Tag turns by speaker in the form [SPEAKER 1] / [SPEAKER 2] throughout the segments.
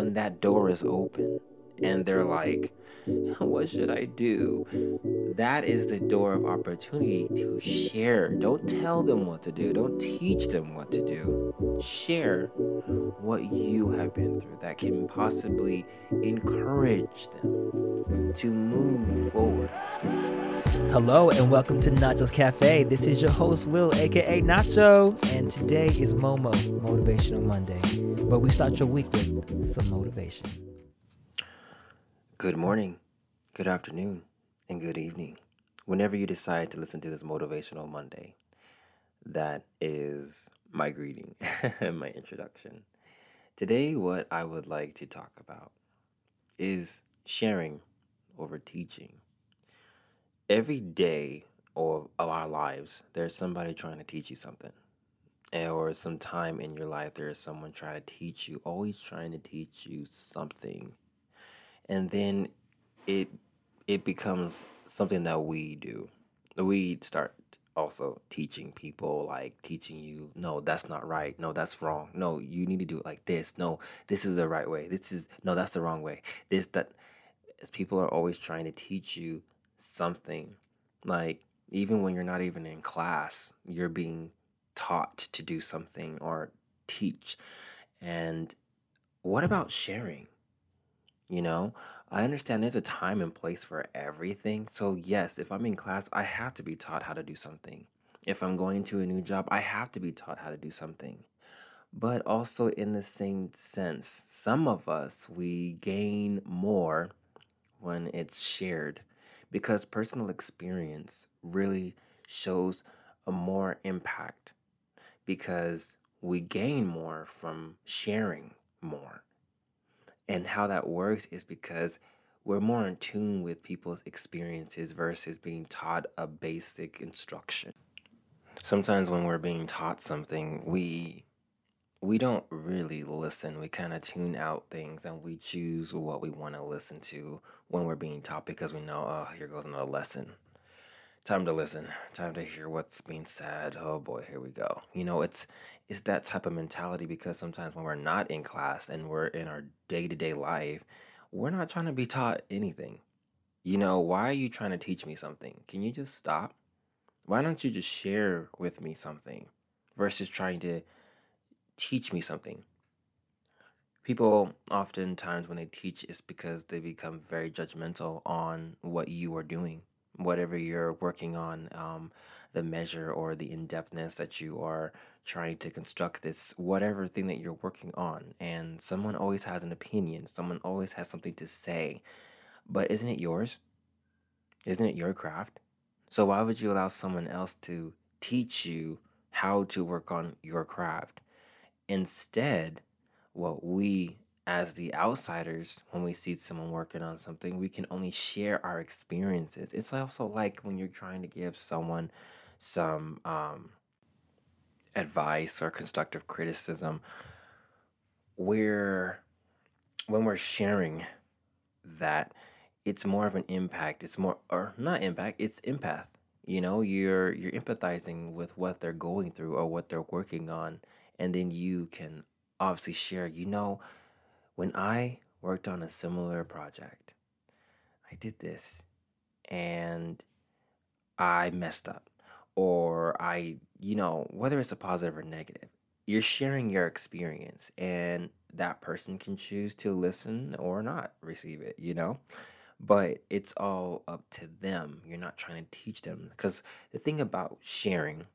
[SPEAKER 1] when that door is open and they're like, what should I do? That is the door of opportunity to share. Don't tell them what to do, don't teach them what to do. Share what you have been through that can possibly encourage them to move forward.
[SPEAKER 2] Hello and welcome to Nacho's Cafe. This is your host, Will, aka Nacho, and today is Momo Motivational Monday, where we start your week with some motivation.
[SPEAKER 1] Good morning, good afternoon, and good evening. Whenever you decide to listen to this Motivational Monday, that is my greeting and my introduction. Today, what I would like to talk about is sharing over teaching. Every day of our lives, there's somebody trying to teach you something. Eh, or some time in your life, there is someone trying to teach you, always trying to teach you something and then it it becomes something that we do. We start also teaching people like teaching you no that's not right. No that's wrong. No you need to do it like this. No this is the right way. This is no that's the wrong way. This that as people are always trying to teach you something like even when you're not even in class you're being taught to do something or teach. And what about sharing you know, I understand there's a time and place for everything. So, yes, if I'm in class, I have to be taught how to do something. If I'm going to a new job, I have to be taught how to do something. But also, in the same sense, some of us, we gain more when it's shared because personal experience really shows a more impact because we gain more from sharing more. And how that works is because we're more in tune with people's experiences versus being taught a basic instruction. Sometimes when we're being taught something, we we don't really listen. We kind of tune out things and we choose what we want to listen to when we're being taught because we know, oh, here goes another lesson time to listen. Time to hear what's being said. Oh boy here we go. You know it's it's that type of mentality because sometimes when we're not in class and we're in our day-to-day life we're not trying to be taught anything. You know why are you trying to teach me something? Can you just stop? Why don't you just share with me something versus trying to teach me something? People oftentimes when they teach is because they become very judgmental on what you are doing whatever you're working on, um, the measure or the in depthness that you are trying to construct this, whatever thing that you're working on. And someone always has an opinion, someone always has something to say. But isn't it yours? Isn't it your craft? So why would you allow someone else to teach you how to work on your craft? Instead, what we as the outsiders, when we see someone working on something, we can only share our experiences. It's also like when you're trying to give someone some um, advice or constructive criticism, where when we're sharing that, it's more of an impact. It's more, or not impact, it's empath. You know, you're you're empathizing with what they're going through or what they're working on, and then you can obviously share. You know when I worked on a similar project, I did this and I messed up, or I, you know, whether it's a positive or negative, you're sharing your experience, and that person can choose to listen or not receive it, you know? But it's all up to them. You're not trying to teach them. Because the thing about sharing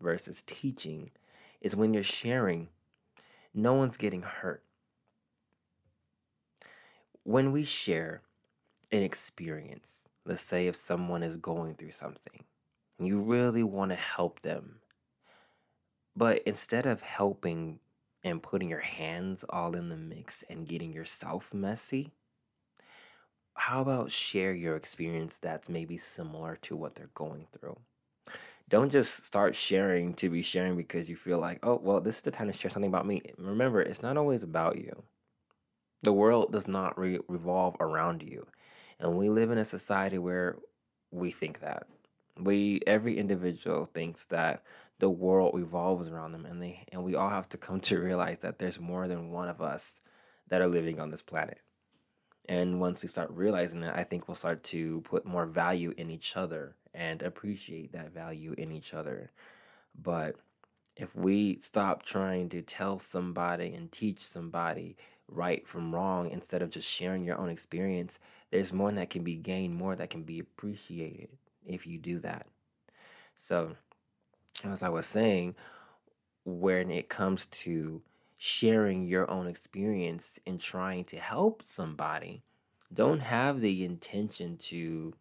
[SPEAKER 1] versus teaching is when you're sharing, no one's getting hurt when we share an experience, let's say if someone is going through something, you really want to help them, but instead of helping and putting your hands all in the mix and getting yourself messy, how about share your experience that's maybe similar to what they're going through? Don't just start sharing to be sharing because you feel like, oh, well, this is the time to share something about me. Remember, it's not always about you. The world does not re- revolve around you. And we live in a society where we think that. We every individual thinks that the world revolves around them and they and we all have to come to realize that there's more than one of us that are living on this planet. And once we start realizing that, I think we'll start to put more value in each other and appreciate that value in each other. But if we stop trying to tell somebody and teach somebody right from wrong instead of just sharing your own experience, there's more that can be gained, more that can be appreciated if you do that. So, as I was saying, when it comes to sharing your own experience and trying to help somebody, don't have the intention to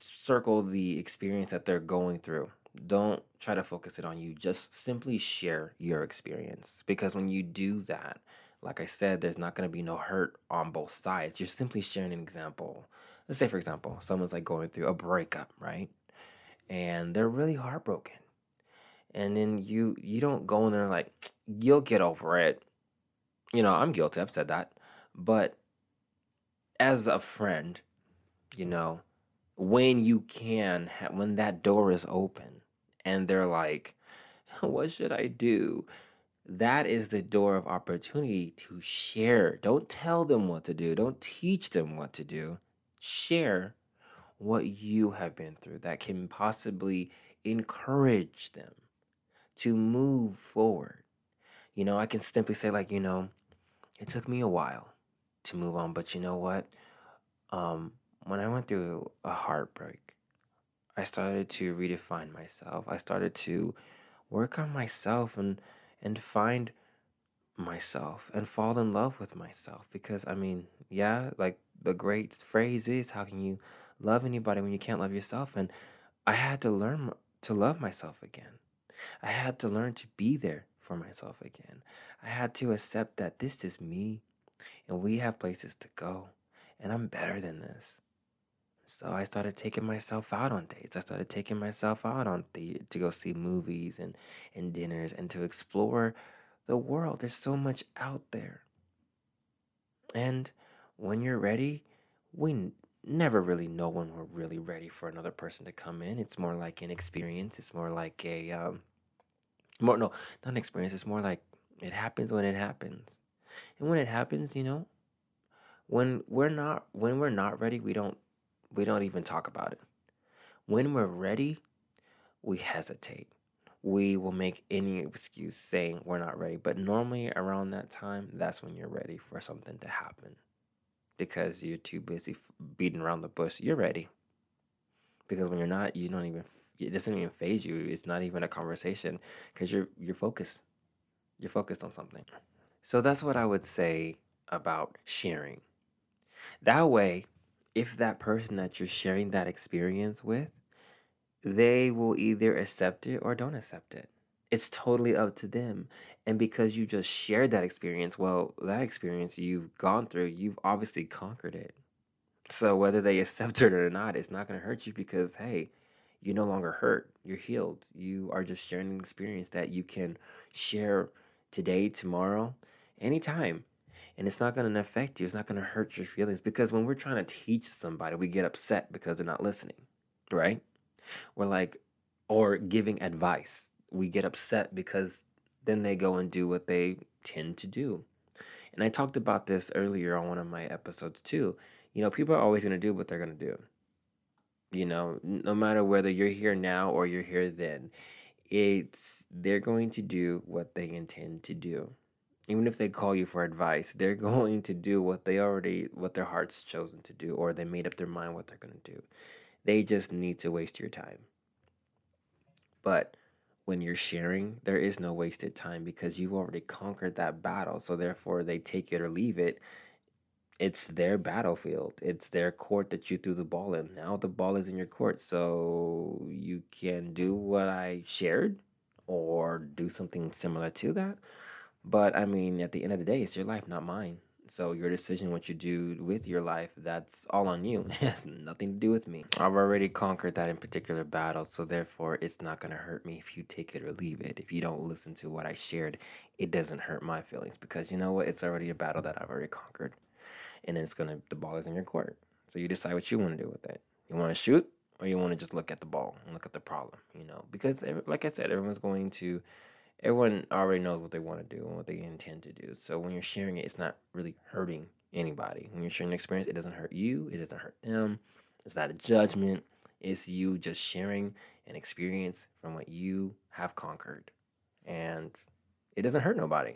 [SPEAKER 1] circle the experience that they're going through. Don't try to focus it on you. Just simply share your experience. Because when you do that, like I said, there's not going to be no hurt on both sides. You're simply sharing an example. Let's say, for example, someone's like going through a breakup, right? And they're really heartbroken. And then you you don't go in there like, you'll get over it. You know, I'm guilty. I've said that. But as a friend, you know, when you can, when that door is open and they're like, what should I do? That is the door of opportunity to share. Don't tell them what to do, don't teach them what to do. Share what you have been through that can possibly encourage them to move forward. You know, I can simply say, like, you know, it took me a while to move on, but you know what? Um, when I went through a heartbreak, I started to redefine myself. I started to work on myself and and find myself and fall in love with myself because I mean, yeah, like the great phrase is how can you love anybody when you can't love yourself and I had to learn to love myself again. I had to learn to be there for myself again. I had to accept that this is me and we have places to go and I'm better than this. So I started taking myself out on dates. I started taking myself out on the to go see movies and and dinners and to explore the world. There's so much out there. And when you're ready, we never really know when we're really ready for another person to come in. It's more like an experience. It's more like a um more no, not an experience. It's more like it happens when it happens. And when it happens, you know, when we're not when we're not ready, we don't we don't even talk about it. When we're ready, we hesitate. We will make any excuse saying we're not ready. But normally around that time, that's when you're ready for something to happen. Because you're too busy beating around the bush. You're ready. Because when you're not, you don't even it doesn't even phase you. It's not even a conversation because you're you're focused. You're focused on something. So that's what I would say about sharing. That way, if that person that you're sharing that experience with, they will either accept it or don't accept it. It's totally up to them. And because you just shared that experience, well, that experience you've gone through, you've obviously conquered it. So whether they accept it or not, it's not going to hurt you because, hey, you're no longer hurt. You're healed. You are just sharing an experience that you can share today, tomorrow, anytime and it's not going to affect you. It's not going to hurt your feelings because when we're trying to teach somebody, we get upset because they're not listening, right? We're like, or giving advice, we get upset because then they go and do what they tend to do. And I talked about this earlier on one of my episodes too. You know, people are always going to do what they're going to do. You know, no matter whether you're here now or you're here then, it's they're going to do what they intend to do even if they call you for advice, they're going to do what they already what their heart's chosen to do or they made up their mind what they're going to do. They just need to waste your time. But when you're sharing, there is no wasted time because you've already conquered that battle. So therefore they take it or leave it. It's their battlefield. It's their court that you threw the ball in. Now the ball is in your court. So you can do what I shared or do something similar to that but I mean, at the end of the day, it's your life, not mine. So your decision, what you do with your life, that's all on you. It has nothing to do with me. I've already conquered that in particular battle, so therefore it's not gonna hurt me if you take it or leave it. If you don't listen to what I shared, it doesn't hurt my feelings because you know what? It's already a battle that I've already conquered, and then it's gonna the ball is in your court. So you decide what you want to do with it. You want to shoot, or you want to just look at the ball and look at the problem. You know, because like I said, everyone's going to everyone already knows what they want to do and what they intend to do. So when you're sharing it, it's not really hurting anybody. When you're sharing an experience, it doesn't hurt you, it doesn't hurt them. It's not a judgment. It's you just sharing an experience from what you have conquered. And it doesn't hurt nobody.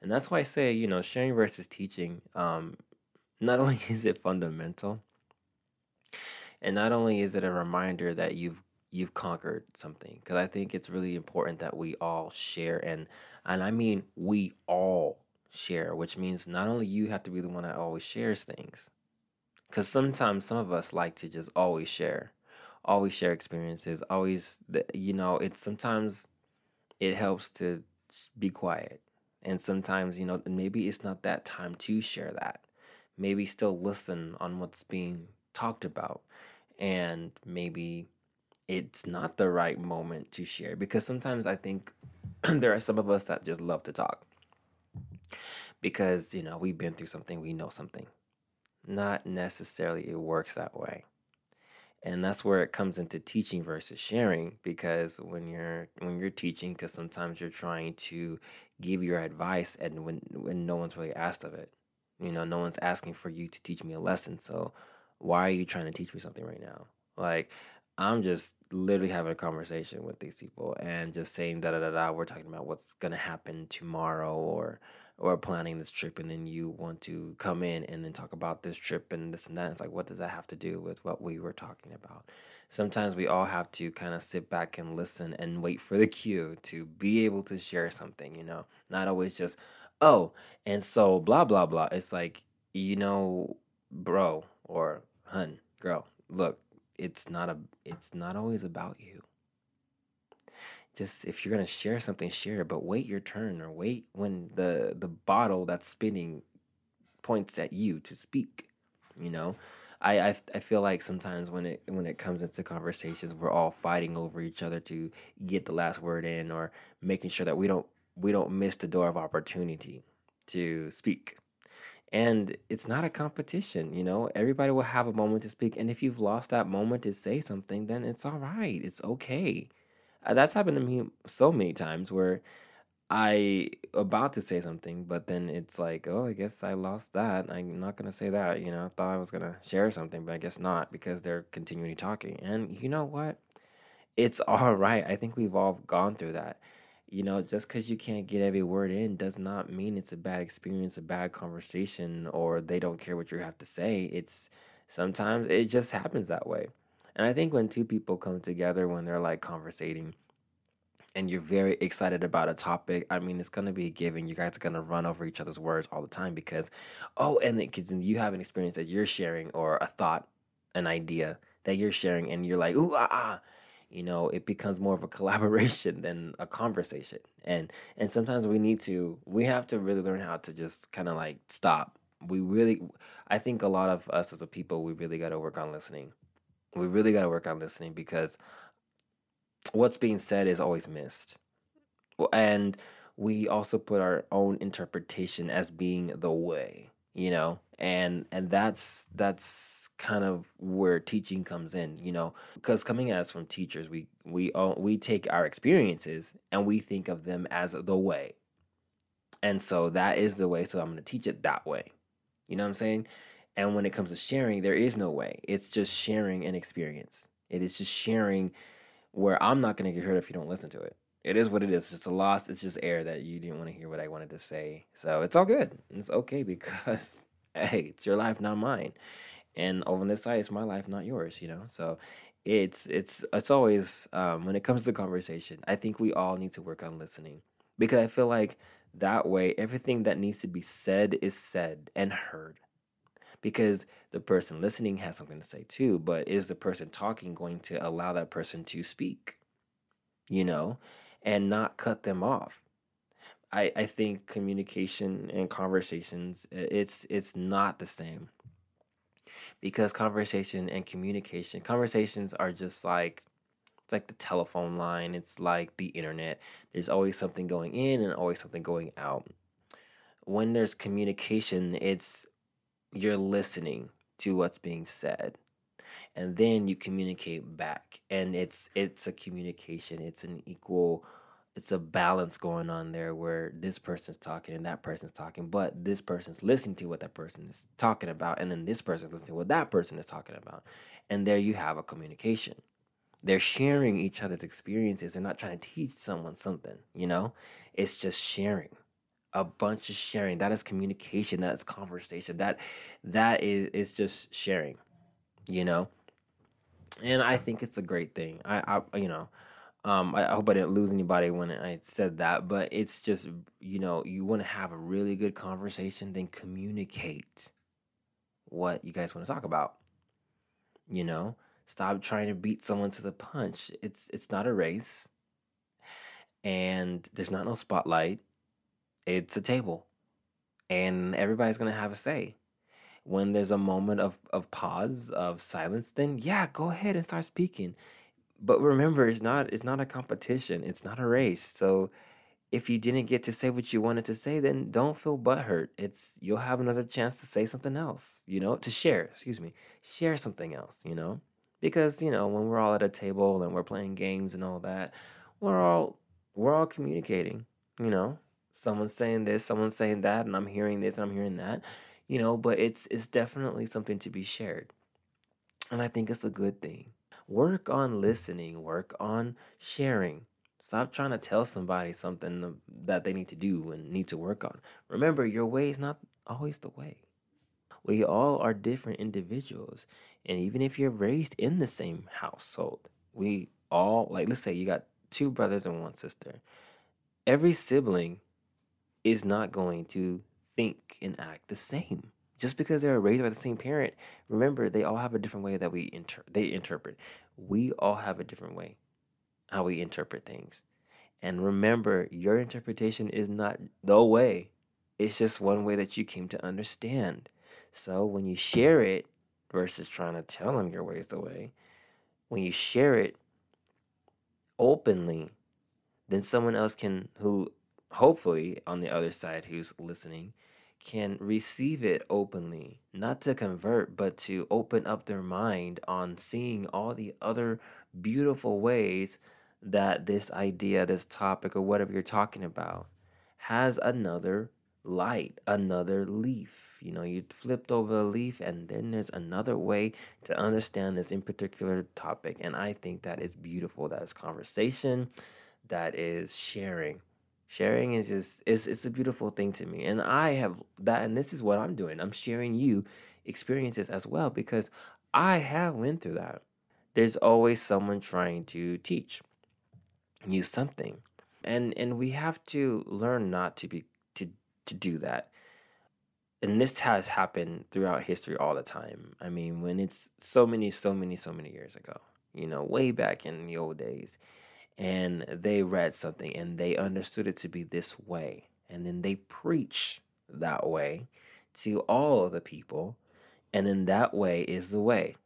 [SPEAKER 1] And that's why I say, you know, sharing versus teaching, um, not only is it fundamental, and not only is it a reminder that you've you've conquered something, because I think it's really important that we all share and and I mean we all share, which means not only you have to be the one that always shares things. Because sometimes some of us like to just always share, always share experiences, always, you know, it's sometimes it helps to be quiet. And sometimes, you know, maybe it's not that time to share that. Maybe still listen on what's being talked about. And maybe it's not the right moment to share because sometimes I think there are some of us that just love to talk because, you know, we've been through something, we know something. Not necessarily it works that way. And that's where it comes into teaching versus sharing because when you're when you're teaching because sometimes you're trying to give your advice and when when no one's really asked of it. You know no one's asking for you to teach me a lesson. So why are you trying to teach me something right now? Like i'm just literally having a conversation with these people and just saying da da da da we're talking about what's gonna happen tomorrow or or planning this trip and then you want to come in and then talk about this trip and this and that. It's like, what does that have to do with what we were talking about? Sometimes we all have to kind of sit back and listen and wait for the cue to be able to share something, you know, not always just, oh, and so blah, blah, blah. It's like, you know, bro or hun, girl, look, it's not a, it's not always about you just if you're gonna share something, share it, but wait your turn or wait when the the bottle that's spinning points at you to speak. You know, I, I I feel like sometimes when it when it comes into conversations, we're all fighting over each other to get the last word in or making sure that we don't we don't miss the door of opportunity to speak. And it's not a competition, you know. Everybody will have a moment to speak, and if you've lost that moment to say something, then it's all right. It's okay uh, that's happened to me so many times where I about to say something, but then it's like, oh, I guess I lost that. I'm not gonna say that. You know, I thought I was gonna share something, but I guess not because they're continually talking. And you know what? It's all right. I think we've all gone through that. You know, just because you can't get every word in does not mean it's a bad experience, a bad conversation, or they don't care what you have to say. It's sometimes it just happens that way. And I think when two people come together, when they're like conversating, and you're very excited about a topic, I mean, it's gonna be a given. You guys are gonna run over each other's words all the time because, oh, and because you have an experience that you're sharing or a thought, an idea that you're sharing, and you're like, ooh, ah, ah. You know, it becomes more of a collaboration than a conversation. And and sometimes we need to, we have to really learn how to just kind of like stop. We really, I think a lot of us as a people, we really got to work on listening we really got to work on listening because what's being said is always missed. And we also put our own interpretation as being the way, you know? And and that's that's kind of where teaching comes in, you know, because coming as from teachers, we we all, we take our experiences and we think of them as the way. And so that is the way, so I'm going to teach it that way. You know what I'm saying? And when it comes to sharing, there is no way. It's just sharing an experience. It is just sharing where I'm not going to get hurt if you don't listen to it. It is what it is. It's just a loss. It's just air that you didn't want to hear what I wanted to say. So it's all good. It's okay because, hey, it's your life, not mine. And over on this side, it's my life, not yours. You know. So it's it's it's always um, when it comes to conversation. I think we all need to work on listening because I feel like that way everything that needs to be said is said and heard because the person listening has something to say too, but is the person talking going to allow that person to speak? You know, and not cut them off. I, I think communication and conversations it's it's not the same. Because conversation and communication conversations are just like it's like the telephone line it's like the internet. There's always something going in and always something going out. When there's communication it's you're listening to what's being said. And then you communicate back. And it's it's a communication. It's an equal it's a balance going on there where this person's talking and that person's talking, but this person's listening to what that person is talking about, and then this person's listening to what that person is talking about. And there you have a communication. They're sharing each other's experiences. They're not trying to teach someone something, you know? It's just sharing. A bunch of sharing. That is communication. That is conversation. That that is is just sharing, you know? And I think it's a great thing. I, I you know, um, I, I hope I didn't lose anybody when I said that, but it's just, you know, you want to have a really good conversation, then communicate what you guys want to talk about. You know, stop trying to beat someone to the punch. It's it's not a race, and there's not no spotlight. It's a table, and everybody's gonna have a say. When there's a moment of of pause of silence, then yeah, go ahead and start speaking but remember it's not it's not a competition it's not a race. So if you didn't get to say what you wanted to say then don't feel butthurt. It's you'll have another chance to say something else you know to share excuse me share something else you know? Because you know when we're all at a table and we're playing games and all that we're all we're all communicating you know? Someone's saying this someone's saying that and i'm hearing this and i'm hearing that you know? But it's it's definitely something to be shared. And i think it's a good thing Work on listening, work on sharing. Stop trying to tell somebody something that they need to do and need to work on. Remember, your way is not always the way. We all are different individuals. And even if you're raised in the same household, we all, like, let's say you got two brothers and one sister. Every sibling is not going to think and act the same just because they were raised by the same parent, remember they all have a different way that we inter- they interpret. We all have a different way how we interpret things. And remember, your interpretation is not the way. It's just one way that you came to understand. So when you share it versus trying to tell them your way is the way, when you share it openly, then someone else can who hopefully on the other side who's listening can receive it openly, not to convert, but to open up their mind on seeing all the other beautiful ways that this idea, this topic, or whatever you're talking about has another light, another leaf. You know, you flipped over a leaf, and then there's another way to understand this in particular topic. And I think that is beautiful. That is conversation, that is sharing sharing is just it's it's a beautiful thing to me. And i have that and this is what i'm doing. I'm sharing you experiences as well because i have went through that. There's always someone trying to teach you something. And and we have to learn not to be to to do that. And this has happened throughout history all the time. I mean when it's so many so many so many years ago you know way back in the old days and they read something and they understood it to be this way. And then they preach that way to all of the people. And then that way is the way.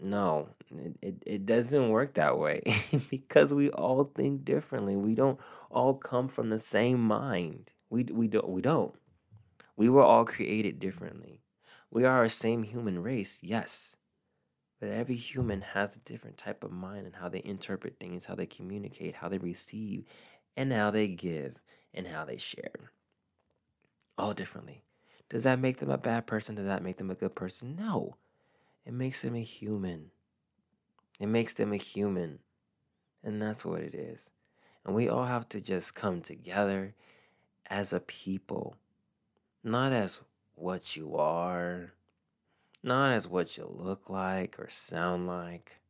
[SPEAKER 1] No, it, it, it doesn't work that way because we all think differently. We don't all come from the same mind. We, we, don't, we don't. We were all created differently. We are a same human race, yes. But every human has a different type of mind and how they interpret things, how they communicate, how they receive, and how they give and how they share. All differently. Does that make them a bad person? Does that make them a good person? No. It makes them a human. It makes them a human. And that's what it is. And we all have to just come together as a people, not as what you are, not as what you look like or sound like,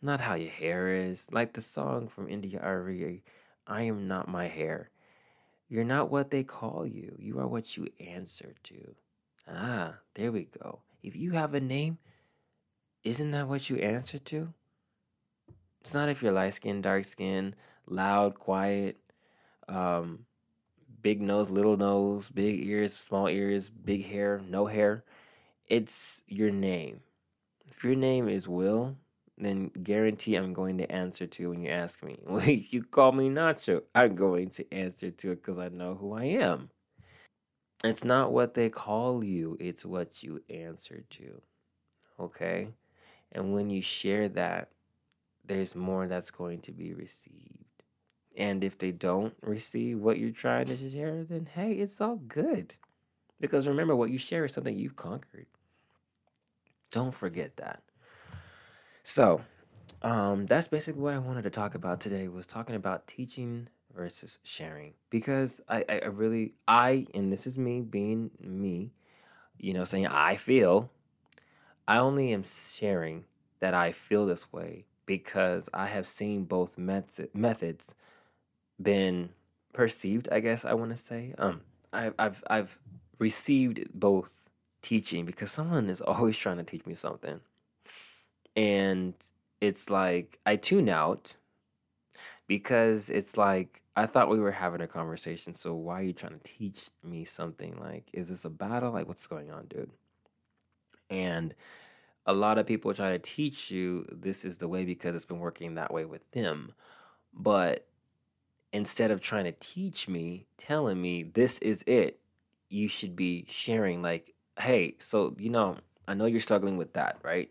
[SPEAKER 1] not how your hair is, like the song from India.Arie, I am not my hair. You're not what they call you, you are what you answer to. Ah, there we go. If you have a name, isn't that what you answer to? It's not if you're light skin, dark skin, loud, quiet, um, big nose, little nose, big ears, small ears, big hair, no hair it's your name. If your name is Will, then guarantee I'm going to answer to when you ask me. When you call me Nacho, I'm going to answer to it because I know who I am. It's not what they call you, it's what you answer to. Okay? And when you share that, there's more that's going to be received. And if they don't receive what you're trying to share, then hey, it's all good. Because remember, what you share is something you've conquered. Don't forget that. So, um, that's basically what I wanted to talk about today. Was talking about teaching versus sharing because I, I, I really I and this is me being me, you know, saying I feel. I only am sharing that I feel this way because I have seen both met- methods been perceived. I guess I want to say. Um, I've I've I've received both teaching because someone is always trying to teach me something, and it's like I tune out because it's like I thought we were having a conversation. So why are you trying to teach me something? Like, is this a battle? Like, what's going on, dude? And a lot of people try to teach you this is the way because it's been working that way with them. But instead of trying to teach me, telling me this is it, you should be sharing, like, hey, so, you know, I know you're struggling with that, right?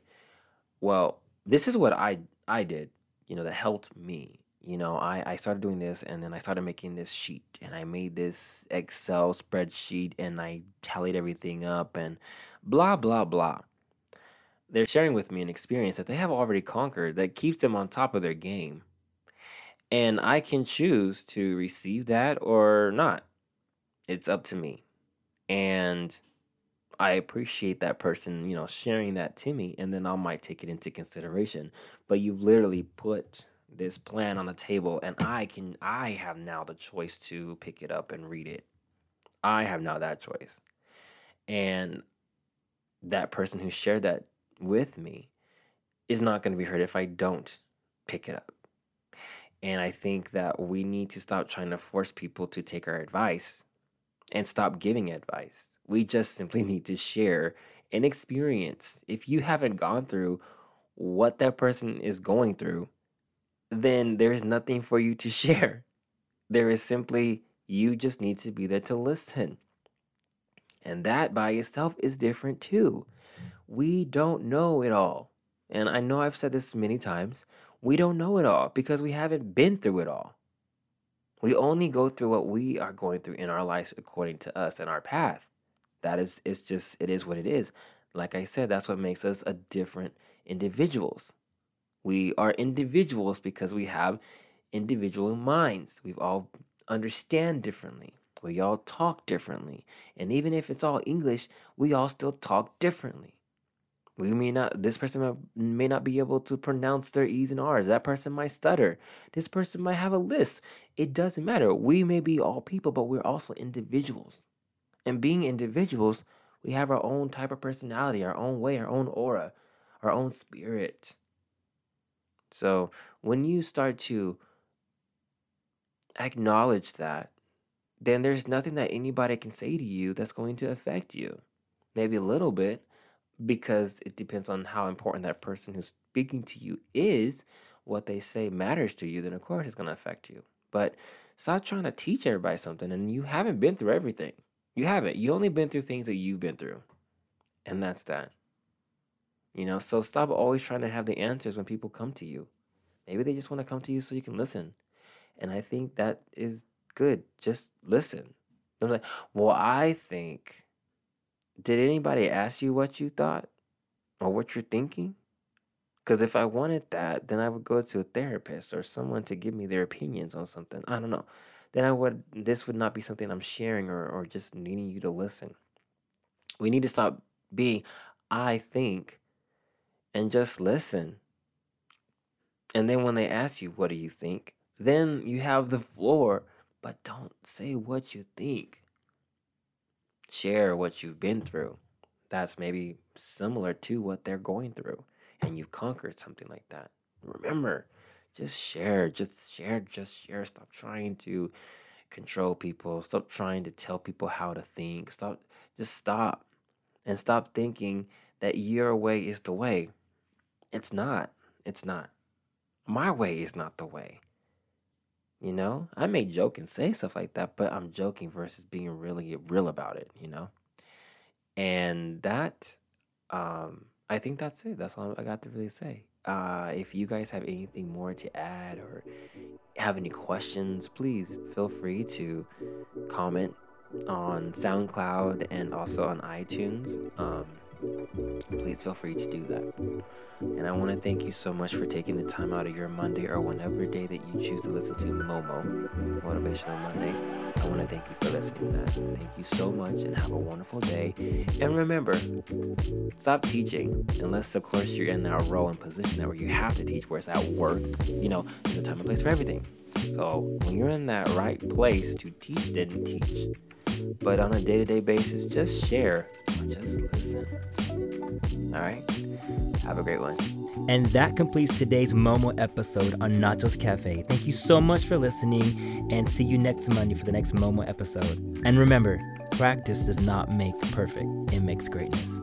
[SPEAKER 1] Well, this is what I I did, you know, that helped me. You know, I, I started doing this and then I started making this sheet and I made this Excel spreadsheet and I tallied everything up and blah blah blah. They're sharing with me an experience that they have already conquered that keeps them on top of their game. And I can choose to receive that or not. It's up to me. And I appreciate that person, you know, sharing that to me, and then I might take it into consideration. But you've literally put this plan on the table, and I can, I have now the choice to pick it up and read it. I have now that choice. And that person who shared that with me is not going to be hurt if I don't pick it up. And I think that we need to stop trying to force people to take our advice and stop giving advice we just simply need to share an experience. If you haven't gone through what that person is going through, then there's nothing for you to share. There is simply, you just need to be there to listen. And that by itself is different too. We don't know it all. And I know I've said this many times. We don't know it all because we haven't been through it all. We only go through what we are going through in our lives according to us and our path that is it's just it is what it is. Like i said that's what makes us a different individuals. We are individuals because we have individual minds. We all understand differently. We all talk differently. And even if it's all english we all still talk differently. We may not this person may not be able to pronounce their e's and r's. That person might stutter. This person might have a list. It doesn't matter. We may be all people but we're also individuals and being individuals, we have our own type of personality, our own way, our own aura, our own spirit. So when you start to acknowledge that, then there's nothing that anybody can say to you that's going to affect you. Maybe a little bit, because it depends on how important that person who's speaking to you is. What they say matters to you, then of course it's going to affect you. But stop trying to teach everybody something and you haven't been through everything. You haven't. You only been through things that you've been through. And that's that. You know, so stop always trying to have the answers when people come to you. Maybe they just want to come to you so you can listen. And I think that is good. Just listen. I'm like, well, I think. Did anybody ask you what you thought or what you're thinking? Because if I wanted that, then I would go to a therapist or someone to give me their opinions on something. I don't know then I would this would not be something I'm sharing or, or just needing you to listen. We need to stop being I think and just listen. And then when they ask you what do you think, then you have the floor, but don't say what you think. Share what you've been through. That's maybe similar to what they're going through and you've conquered something like that. Remember, just share, just share, just share. Stop trying to control people. Stop trying to tell people how to think. Stop, just stop and stop thinking that your way is the way. It's not. It's not. My way is not the way. You know, I may joke and say stuff like that, but I'm joking versus being really real about it, you know? And that um, I think that's it. That's all I got to really say. Uh, if you guys have anything more to add or have any questions, please feel free to comment on SoundCloud and also on iTunes. Um, please feel free to do that. And I want to thank you so much for taking the time out of your Monday or whenever day that you choose to listen to Momo, Motivational Monday. I want to thank you for listening to that. Thank you so much and have a wonderful day. And remember, stop teaching unless, of course, you're in that role and position that where you have to teach, where it's at work. You know, there's a time and place for everything. So when you're in that right place to teach, then teach. But on a day to day basis, just share just listen. All right? Have a great one.
[SPEAKER 2] And that completes today's Momo episode on Nachos Cafe. Thank you so much for listening and see you next Monday for the next Momo episode. And remember, practice does not make perfect, it makes greatness.